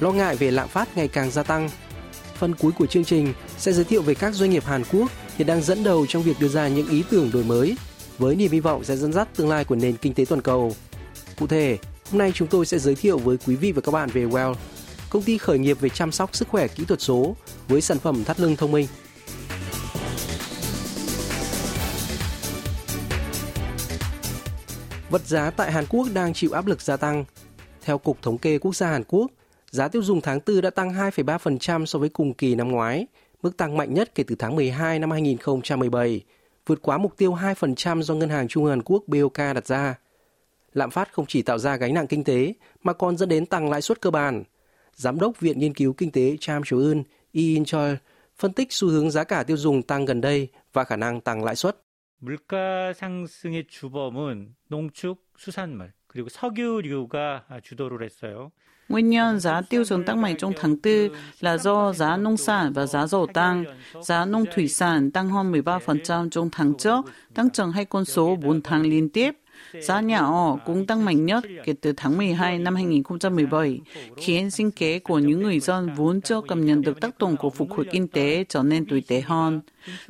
lo ngại về lạm phát ngày càng gia tăng. Phần cuối của chương trình sẽ giới thiệu về các doanh nghiệp Hàn Quốc hiện đang dẫn đầu trong việc đưa ra những ý tưởng đổi mới với niềm hy vọng sẽ dẫn dắt tương lai của nền kinh tế toàn cầu. Cụ thể, hôm nay chúng tôi sẽ giới thiệu với quý vị và các bạn về Well, công ty khởi nghiệp về chăm sóc sức khỏe kỹ thuật số với sản phẩm thắt lưng thông minh. Vật giá tại Hàn Quốc đang chịu áp lực gia tăng. Theo Cục Thống kê Quốc gia Hàn Quốc, giá tiêu dùng tháng 4 đã tăng 2,3% so với cùng kỳ năm ngoái, mức tăng mạnh nhất kể từ tháng 12 năm 2017, vượt quá mục tiêu 2% do Ngân hàng Trung ương Hàn Quốc BOK đặt ra. Lạm phát không chỉ tạo ra gánh nặng kinh tế mà còn dẫn đến tăng lãi suất cơ bản. Giám đốc Viện Nghiên cứu Kinh tế Cham Chol Eun, Yin Chol phân tích xu hướng giá cả tiêu dùng tăng gần đây và khả năng tăng lãi suất. 물가 상승의 주범은 농축, 수산물, 그리고 석유류가 주도를 했어요. Nguyên nhân giá tiêu dùng tăng mạnh trong tháng 4 là do giá nông sản và giá dầu tăng. Giá nông thủy sản tăng hơn 13% trong tháng trước, tăng trưởng hai con số 4 tháng liên tiếp. Giá nhà ở cũng tăng mạnh nhất kể từ tháng 12 năm 2017, khiến sinh kế của những người dân vốn chưa cảm nhận được tác động của phục hồi kinh tế trở nên tồi tệ hơn.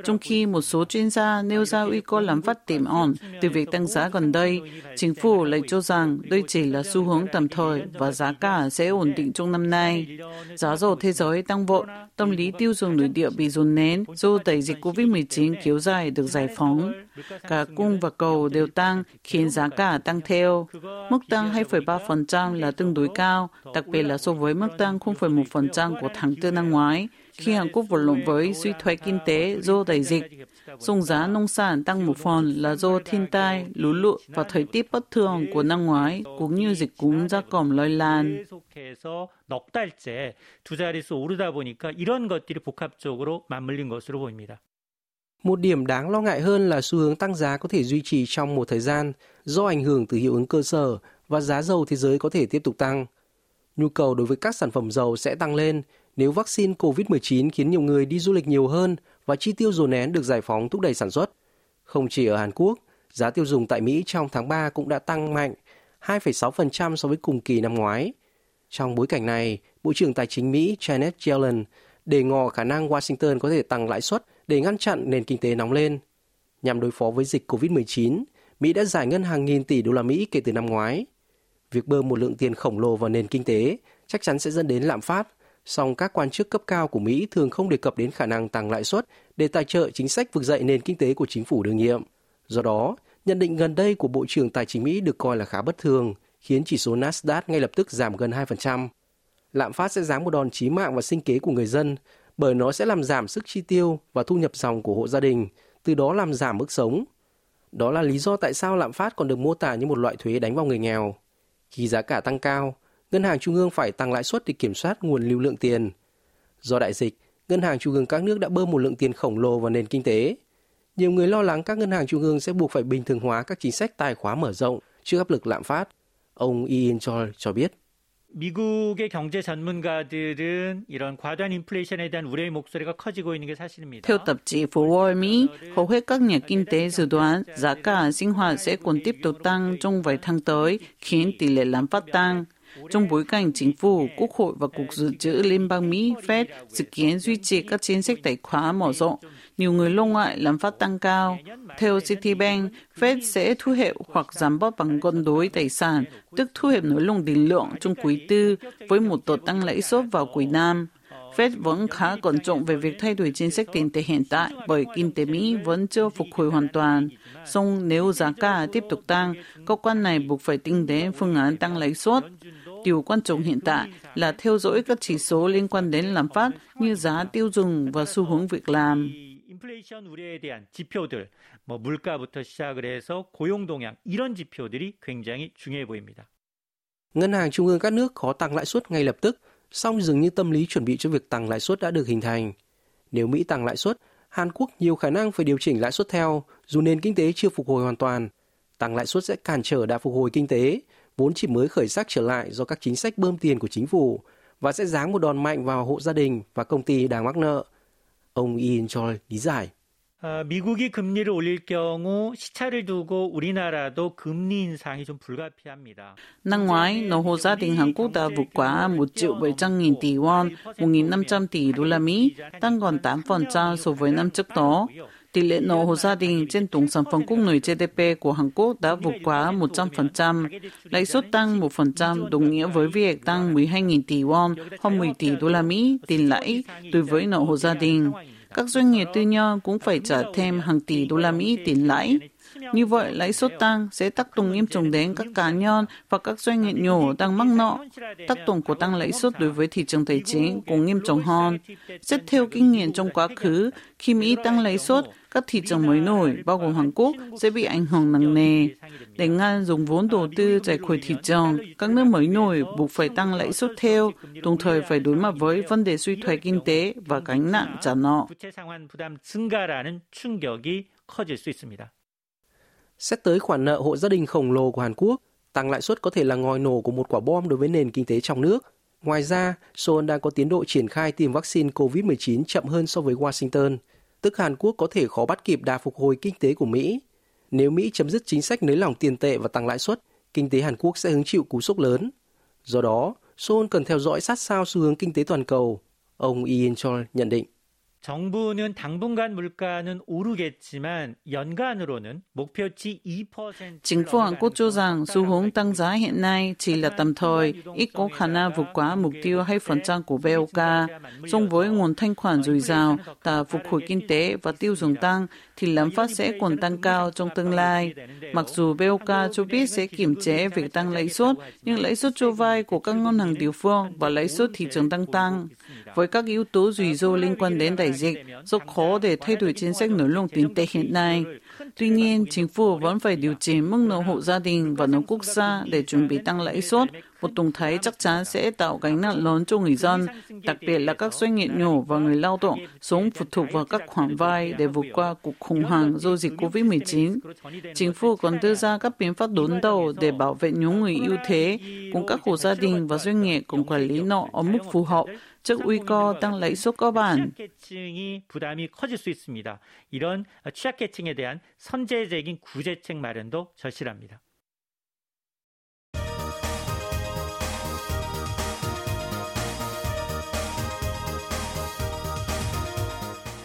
Trong khi một số chuyên gia nêu ra nguy cơ lạm phát tiềm ẩn từ việc tăng giá gần đây, chính phủ lại cho rằng đây chỉ là xu hướng tạm thời và giá cả sẽ ổn định trong năm nay. Giá dầu thế giới tăng vọt, tâm lý tiêu dùng nội địa bị dồn nén do đại dịch COVID-19 kéo dài được giải phóng. Cả cung và cầu đều tăng khiến giá cả tăng theo. Mức tăng 2,3% là tương đối cao, đặc biệt là so với mức tăng 0,1% của tháng 4 năm ngoái khi Hàn Quốc vật lộn với suy thoái kinh tế do đại dịch. Dùng giá nông sản tăng một phần là do thiên tai, lũ lụt và thời tiết bất thường của năm ngoái, cũng như dịch cúm gia cầm lây lan. 넉 달째 두 자릿수 오르다 보니까 이런 것들이 복합적으로 맞물린 것으로 보입니다. Một điểm đáng lo ngại hơn là xu hướng tăng giá có thể duy trì trong một thời gian do ảnh hưởng từ hiệu ứng cơ sở và giá dầu thế giới có thể tiếp tục tăng. Nhu cầu đối với các sản phẩm dầu sẽ tăng lên nếu vaccine COVID-19 khiến nhiều người đi du lịch nhiều hơn và chi tiêu dồn nén được giải phóng thúc đẩy sản xuất. Không chỉ ở Hàn Quốc, giá tiêu dùng tại Mỹ trong tháng 3 cũng đã tăng mạnh 2,6% so với cùng kỳ năm ngoái. Trong bối cảnh này, Bộ trưởng Tài chính Mỹ Janet Yellen đề ngò khả năng Washington có thể tăng lãi suất để ngăn chặn nền kinh tế nóng lên. Nhằm đối phó với dịch COVID-19, Mỹ đã giải ngân hàng nghìn tỷ đô la Mỹ kể từ năm ngoái. Việc bơm một lượng tiền khổng lồ vào nền kinh tế chắc chắn sẽ dẫn đến lạm phát song các quan chức cấp cao của Mỹ thường không đề cập đến khả năng tăng lãi suất để tài trợ chính sách vực dậy nền kinh tế của chính phủ đương nhiệm. Do đó, nhận định gần đây của Bộ trưởng Tài chính Mỹ được coi là khá bất thường, khiến chỉ số Nasdaq ngay lập tức giảm gần 2%. Lạm phát sẽ giáng một đòn chí mạng vào sinh kế của người dân bởi nó sẽ làm giảm sức chi tiêu và thu nhập dòng của hộ gia đình, từ đó làm giảm mức sống. Đó là lý do tại sao lạm phát còn được mô tả như một loại thuế đánh vào người nghèo. Khi giá cả tăng cao, Ngân hàng Trung ương phải tăng lãi suất để kiểm soát nguồn lưu lượng tiền. Do đại dịch, ngân hàng trung ương các nước đã bơm một lượng tiền khổng lồ vào nền kinh tế. Nhiều người lo lắng các ngân hàng trung ương sẽ buộc phải bình thường hóa các chính sách tài khóa mở rộng trước áp lực lạm phát. Ông Ian Choi cho biết. Theo tạp chí Forward Mỹ, hầu hết các nhà kinh tế dự đoán giá cả sinh hoạt sẽ còn tiếp tục tăng trong vài tháng tới, khiến tỷ lệ lạm phát tăng. Trong bối cảnh chính phủ, Quốc hội và Cục Dự trữ Liên bang Mỹ Fed dự kiến duy trì các chính sách tài khóa mở rộng, nhiều người lo ngại lạm phát tăng cao. Theo Citibank, Fed sẽ thu hẹp hoặc giảm bớt bằng cân đối tài sản, tức thu hẹp nới lùng tiền lượng trong quý tư với một đợt tăng lãi suất vào quý năm. Fed vẫn khá cẩn trọng về việc thay đổi chính sách tiền tệ hiện tại bởi kinh tế Mỹ vẫn chưa phục hồi hoàn toàn. Song nếu giá cả tiếp tục tăng, cơ quan này buộc phải tính đến phương án tăng lãi suất. Điều quan trọng hiện tại là theo dõi các chỉ số liên quan đến lạm phát như giá tiêu dùng và xu hướng việc làm. 인플레이션 우려에 대한 지표들, 뭐 물가부터 시작을 해서 고용 동향 이런 지표들이 굉장히 중요해 보입니다. Ngân hàng trung ương các nước khó tăng lãi suất ngay lập tức song dường như tâm lý chuẩn bị cho việc tăng lãi suất đã được hình thành. Nếu Mỹ tăng lãi suất, Hàn Quốc nhiều khả năng phải điều chỉnh lãi suất theo, dù nền kinh tế chưa phục hồi hoàn toàn. Tăng lãi suất sẽ cản trở đà phục hồi kinh tế, vốn chỉ mới khởi sắc trở lại do các chính sách bơm tiền của chính phủ và sẽ giáng một đòn mạnh vào hộ gia đình và công ty đang mắc nợ. Ông Ian Choi lý giải. 미국이 금리를 올릴 경우 시차를 두고 우리나라도 금리 인상이 좀 불가피합니다. Năm ngoái, nợ hộ gia đình Hàn Quốc đã vượt qua 1 triệu 700 nghìn tỷ won, 1.500 tỷ đô la Mỹ, tăng còn 8% so với năm trước đó. Tỷ lệ nợ hộ gia đình trên tổng sản phẩm quốc nội GDP của Hàn Quốc đã vượt qua 100%. Lãi suất tăng 1% đồng nghĩa với việc tăng 12.000 tỷ won, hơn 10 tỷ đô la Mỹ tiền lãi đối với nợ hộ gia đình các doanh nghiệp tư nhân cũng phải trả thêm hàng tỷ đô la Mỹ tiền lãi. Như vậy, lãi suất tăng sẽ tác động nghiêm trọng đến các cá nhân và các doanh nghiệp nhỏ đang mắc nợ. Tác động của tăng lãi suất đối với thị trường tài chính cũng nghiêm trọng hơn. Xét theo kinh nghiệm trong quá khứ, khi Mỹ tăng lãi suất, các thị trường mới nổi, bao gồm Hàn Quốc, sẽ bị ảnh hưởng nặng nề. Để ngăn dùng vốn đầu tư giải khỏi thị trường, các nước mới nổi buộc phải tăng lãi suất theo, đồng thời phải đối mặt với vấn đề suy thoái kinh tế và gánh nặng trả nợ. Xét tới khoản nợ hộ gia đình khổng lồ của Hàn Quốc, tăng lãi suất có thể là ngòi nổ của một quả bom đối với nền kinh tế trong nước. Ngoài ra, Seoul đang có tiến độ triển khai tiêm vaccine COVID-19 chậm hơn so với Washington, tức Hàn Quốc có thể khó bắt kịp đà phục hồi kinh tế của Mỹ. Nếu Mỹ chấm dứt chính sách nới lỏng tiền tệ và tăng lãi suất, kinh tế Hàn Quốc sẽ hứng chịu cú sốc lớn. Do đó, Seoul cần theo dõi sát sao xu hướng kinh tế toàn cầu. Ông Ian Chol nhận định. 정부는 당분간 물가는 오르겠지만 연간으로는 목표치 2% Chính phủ Hàn Quốc cho rằng xu hướng tăng giá hiện nay chỉ là tạm thời, ít có khả năng vượt quá mục tiêu 2% của BOK. Song với nguồn thanh khoản dồi dào, và phục hồi kinh tế và tiêu dùng tăng, thì lạm phát sẽ còn tăng cao trong tương lai. Mặc dù BOK cho biết sẽ kiểm chế việc tăng lãi suất, nhưng lãi suất cho vay của các ngân hàng địa phương và lãi suất thị trường tăng tăng. Với các yếu tố rủi ro liên quan đến đại dịch, rất khó để thay đổi chính sách nới lỏng tiền tệ hiện nay. Tuy nhiên, chính phủ vẫn phải điều chỉnh mức nợ hộ gia đình và nợ quốc gia để chuẩn bị tăng lãi suất. Một tổng thái chắc chắn sẽ tạo gánh nặng lớn cho người dân, đặc biệt là các doanh nghiệp nhỏ và người lao động sống phụ thuộc vào các khoản vay để vượt qua cuộc khủng hoảng do dịch COVID-19. Chính phủ còn đưa ra các biện pháp đốn đầu để bảo vệ những người ưu thế, cùng các hộ gia đình và doanh nghiệp cùng quản lý nợ ở mức phù hợp trước nguy cơ tăng lãi suất cơ bản. 취약계층이 부담이 커질 수 있습니다. 이런 취약계층에 대한 선제적인 구제책 마련도 절실합니다.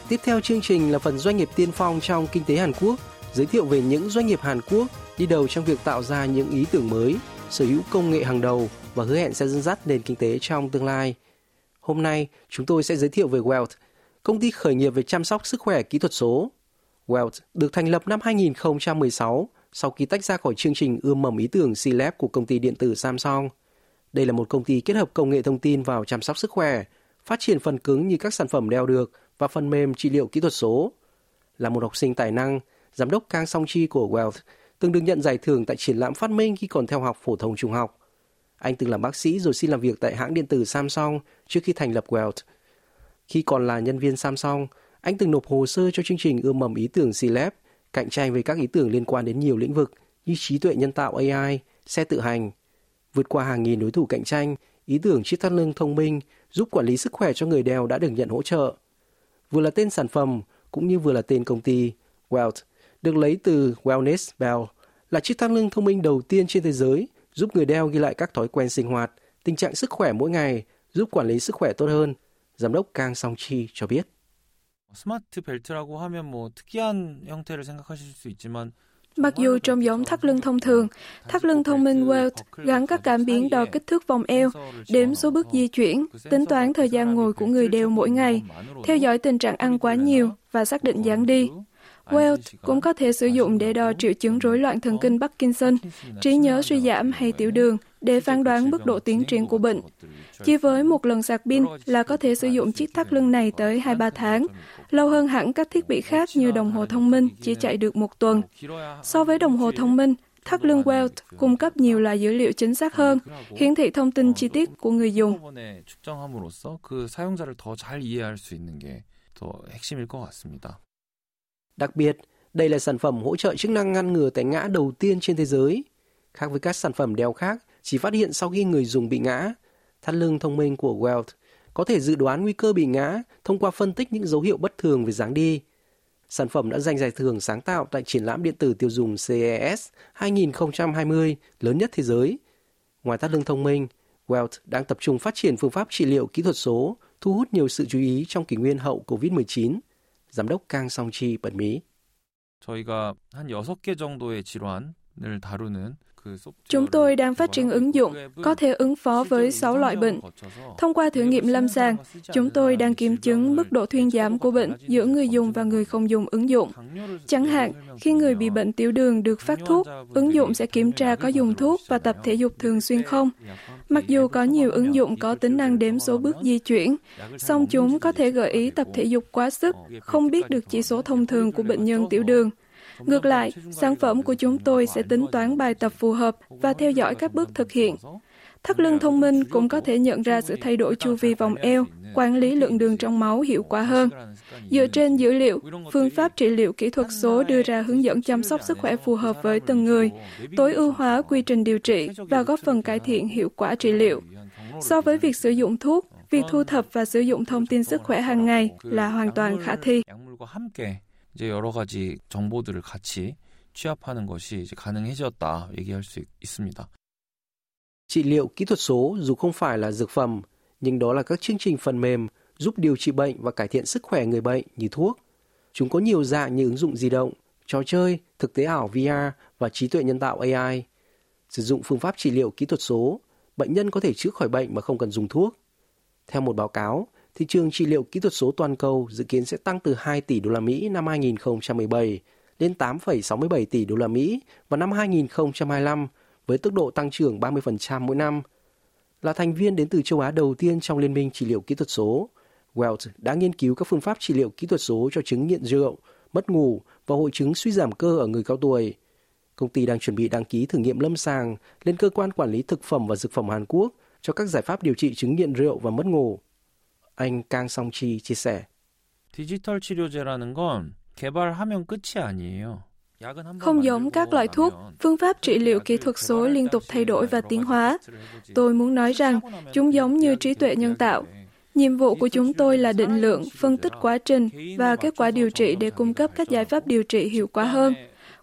Tiếp theo chương trình là phần doanh nghiệp tiên phong trong kinh tế Hàn Quốc, giới thiệu về những doanh nghiệp Hàn Quốc đi đầu trong việc tạo ra những ý tưởng mới, sở hữu công nghệ hàng đầu và hứa hẹn sẽ dẫn dắt nền kinh tế trong tương lai. Hôm nay, chúng tôi sẽ giới thiệu về Welt, công ty khởi nghiệp về chăm sóc sức khỏe kỹ thuật số. Welt được thành lập năm 2016 sau khi tách ra khỏi chương trình ươm mầm ý tưởng C-Lab của công ty điện tử Samsung. Đây là một công ty kết hợp công nghệ thông tin vào chăm sóc sức khỏe, phát triển phần cứng như các sản phẩm đeo được và phần mềm trị liệu kỹ thuật số. Là một học sinh tài năng, giám đốc Kang Song Chi của Welt từng được nhận giải thưởng tại triển lãm phát minh khi còn theo học phổ thông trung học. Anh từng làm bác sĩ rồi xin làm việc tại hãng điện tử Samsung trước khi thành lập Welt. Khi còn là nhân viên Samsung, anh từng nộp hồ sơ cho chương trình ươm mầm ý tưởng C-Lab, cạnh tranh với các ý tưởng liên quan đến nhiều lĩnh vực như trí tuệ nhân tạo AI, xe tự hành. Vượt qua hàng nghìn đối thủ cạnh tranh, ý tưởng chiếc thắt lưng thông minh giúp quản lý sức khỏe cho người đeo đã được nhận hỗ trợ. Vừa là tên sản phẩm cũng như vừa là tên công ty, Welt được lấy từ Wellness Bell, là chiếc thắt lưng thông minh đầu tiên trên thế giới giúp người đeo ghi lại các thói quen sinh hoạt, tình trạng sức khỏe mỗi ngày, giúp quản lý sức khỏe tốt hơn. Giám đốc Kang Song Chi cho biết. 스마트 벨트라고 하면 뭐 특이한 형태를 생각하실 수 있지만 Mặc dù trông giống thắt lưng thông thường, thắt lưng thông minh Welt gắn các cảm biến đo kích thước vòng eo, đếm số bước di chuyển, tính toán thời gian ngồi của người đeo mỗi ngày, theo dõi tình trạng ăn quá nhiều và xác định dáng đi. Welt cũng có thể sử dụng để đo triệu chứng rối loạn thần kinh Parkinson, trí nhớ suy giảm hay tiểu đường để phán đoán mức độ tiến triển của bệnh. Chỉ với một lần sạc pin là có thể sử dụng chiếc thắt lưng này tới 2-3 tháng, lâu hơn hẳn các thiết bị khác như đồng hồ thông minh chỉ chạy được một tuần. So với đồng hồ thông minh, Thắt lưng Welt cung cấp nhiều loại dữ liệu chính xác hơn, hiển thị thông tin chi tiết của người dùng. Đặc biệt, đây là sản phẩm hỗ trợ chức năng ngăn ngừa té ngã đầu tiên trên thế giới. Khác với các sản phẩm đeo khác, chỉ phát hiện sau khi người dùng bị ngã. Thắt lưng thông minh của Welt có thể dự đoán nguy cơ bị ngã thông qua phân tích những dấu hiệu bất thường về dáng đi. Sản phẩm đã giành giải thưởng sáng tạo tại triển lãm điện tử tiêu dùng CES 2020 lớn nhất thế giới. Ngoài thắt lưng thông minh, Welt đang tập trung phát triển phương pháp trị liệu kỹ thuật số, thu hút nhiều sự chú ý trong kỷ nguyên hậu COVID-19. Giám đốc Kang Song Chi bật mí. 저희가 한 6개 정도의 질환을 다루는 Chúng tôi đang phát triển ứng dụng có thể ứng phó với 6 loại bệnh. Thông qua thử nghiệm lâm sàng, chúng tôi đang kiểm chứng mức độ thuyên giảm của bệnh giữa người dùng và người không dùng ứng dụng. Chẳng hạn, khi người bị bệnh tiểu đường được phát thuốc, ứng dụng sẽ kiểm tra có dùng thuốc và tập thể dục thường xuyên không. Mặc dù có nhiều ứng dụng có tính năng đếm số bước di chuyển, song chúng có thể gợi ý tập thể dục quá sức, không biết được chỉ số thông thường của bệnh nhân tiểu đường. Ngược lại, sản phẩm của chúng tôi sẽ tính toán bài tập phù hợp và theo dõi các bước thực hiện. Thắt lưng thông minh cũng có thể nhận ra sự thay đổi chu vi vòng eo, quản lý lượng đường trong máu hiệu quả hơn. Dựa trên dữ liệu, phương pháp trị liệu kỹ thuật số đưa ra hướng dẫn chăm sóc sức khỏe phù hợp với từng người, tối ưu hóa quy trình điều trị và góp phần cải thiện hiệu quả trị liệu. So với việc sử dụng thuốc, việc thu thập và sử dụng thông tin sức khỏe hàng ngày là hoàn toàn khả thi. 이제 여러 가지 정보들을 같이 취합하는 것이 이제 가능해졌다 얘기할 수 있습니다. Trị liệu kỹ thuật số dù không phải là dược phẩm, nhưng đó là các chương trình phần mềm giúp điều trị bệnh và cải thiện sức khỏe người bệnh như thuốc. Chúng có nhiều dạng như ứng dụng di động, trò chơi, thực tế ảo VR và trí tuệ nhân tạo AI. Sử dụng phương pháp trị liệu kỹ thuật số, bệnh nhân có thể chữa khỏi bệnh mà không cần dùng thuốc. Theo một báo cáo, thị trường trị liệu kỹ thuật số toàn cầu dự kiến sẽ tăng từ 2 tỷ đô la Mỹ năm 2017 lên 8,67 tỷ đô la Mỹ vào năm 2025 với tốc độ tăng trưởng 30% mỗi năm. Là thành viên đến từ châu Á đầu tiên trong Liên minh trị liệu kỹ thuật số, Welch đã nghiên cứu các phương pháp trị liệu kỹ thuật số cho chứng nghiện rượu, mất ngủ và hội chứng suy giảm cơ ở người cao tuổi. Công ty đang chuẩn bị đăng ký thử nghiệm lâm sàng lên cơ quan quản lý thực phẩm và dược phẩm Hàn Quốc cho các giải pháp điều trị chứng nghiện rượu và mất ngủ. Anh Kang Song Chi chia sẻ. 디지털 치료제라는 건 개발하면 끝이 아니에요. Không giống các loại thuốc, phương pháp trị liệu kỹ thuật số liên tục thay đổi và tiến hóa. Tôi muốn nói rằng chúng giống như trí tuệ nhân tạo. Nhiệm vụ của chúng tôi là định lượng, phân tích quá trình và kết quả điều trị để cung cấp các giải pháp điều trị hiệu quả hơn.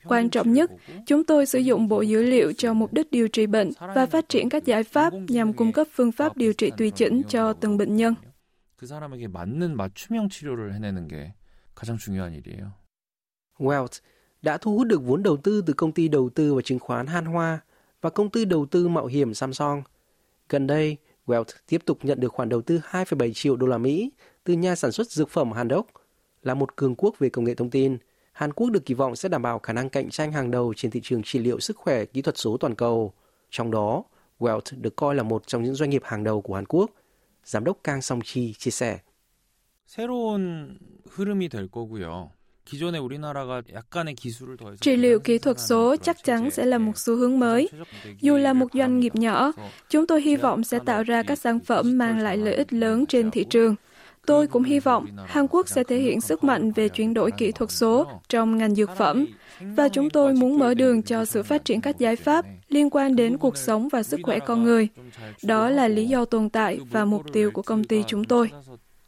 Quan trọng nhất, chúng tôi sử dụng bộ dữ liệu cho mục đích điều trị bệnh và phát triển các giải pháp nhằm cung cấp phương pháp điều trị tùy chỉnh cho từng bệnh nhân. 그 사람에게 맞는 맞춤형 치료를 해내는 게 가장 중요한 일이에요. Welt đã thu hút được vốn đầu tư từ công ty đầu tư và chứng khoán Han Hoa và công ty đầu tư mạo hiểm Samsung. Gần đây, Welt tiếp tục nhận được khoản đầu tư 2,7 triệu đô la Mỹ từ nhà sản xuất dược phẩm Hàn Đốc. Là một cường quốc về công nghệ thông tin, Hàn Quốc được kỳ vọng sẽ đảm bảo khả năng cạnh tranh hàng đầu trên thị trường trị liệu sức khỏe kỹ thuật số toàn cầu. Trong đó, Welt được coi là một trong những doanh nghiệp hàng đầu của Hàn Quốc Giám đốc Kang Song Chi chia sẻ. 새로운 흐름이 될 거고요. Trị liệu kỹ thuật số chắc chắn sẽ là một xu hướng mới. Dù là một doanh nghiệp nhỏ, chúng tôi hy vọng sẽ tạo ra các sản phẩm mang lại lợi ích lớn trên thị trường. Tôi cũng hy vọng Hàn Quốc sẽ thể hiện sức mạnh về chuyển đổi kỹ thuật số trong ngành dược phẩm và chúng tôi muốn mở đường cho sự phát triển các giải pháp liên quan đến cuộc sống và sức khỏe con người. Đó là lý do tồn tại và mục tiêu của công ty chúng tôi.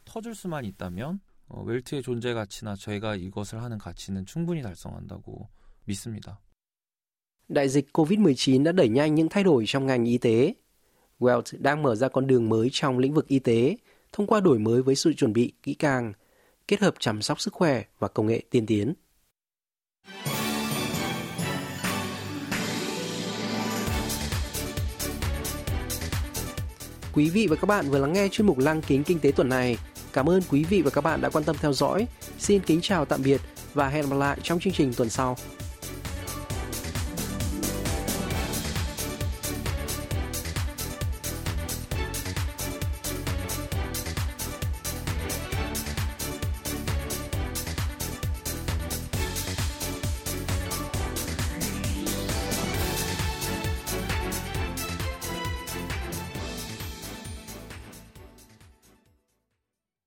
터줄 수만 있다면 어, 웰트의 존재 가치나 저희가 이것을 하는 가치는 충분히 달성한다고 믿습니다. Đại dịch COVID-19 đã đẩy nhanh những thay đổi trong ngành y tế. Welt đang mở ra con đường mới trong lĩnh vực y tế thông qua đổi mới với sự chuẩn bị kỹ càng, kết hợp chăm sóc sức khỏe và công nghệ tiên tiến. Quý vị và các bạn vừa lắng nghe chuyên mục Lăng kính kinh tế tuần này. Cảm ơn quý vị và các bạn đã quan tâm theo dõi. Xin kính chào tạm biệt và hẹn gặp lại trong chương trình tuần sau.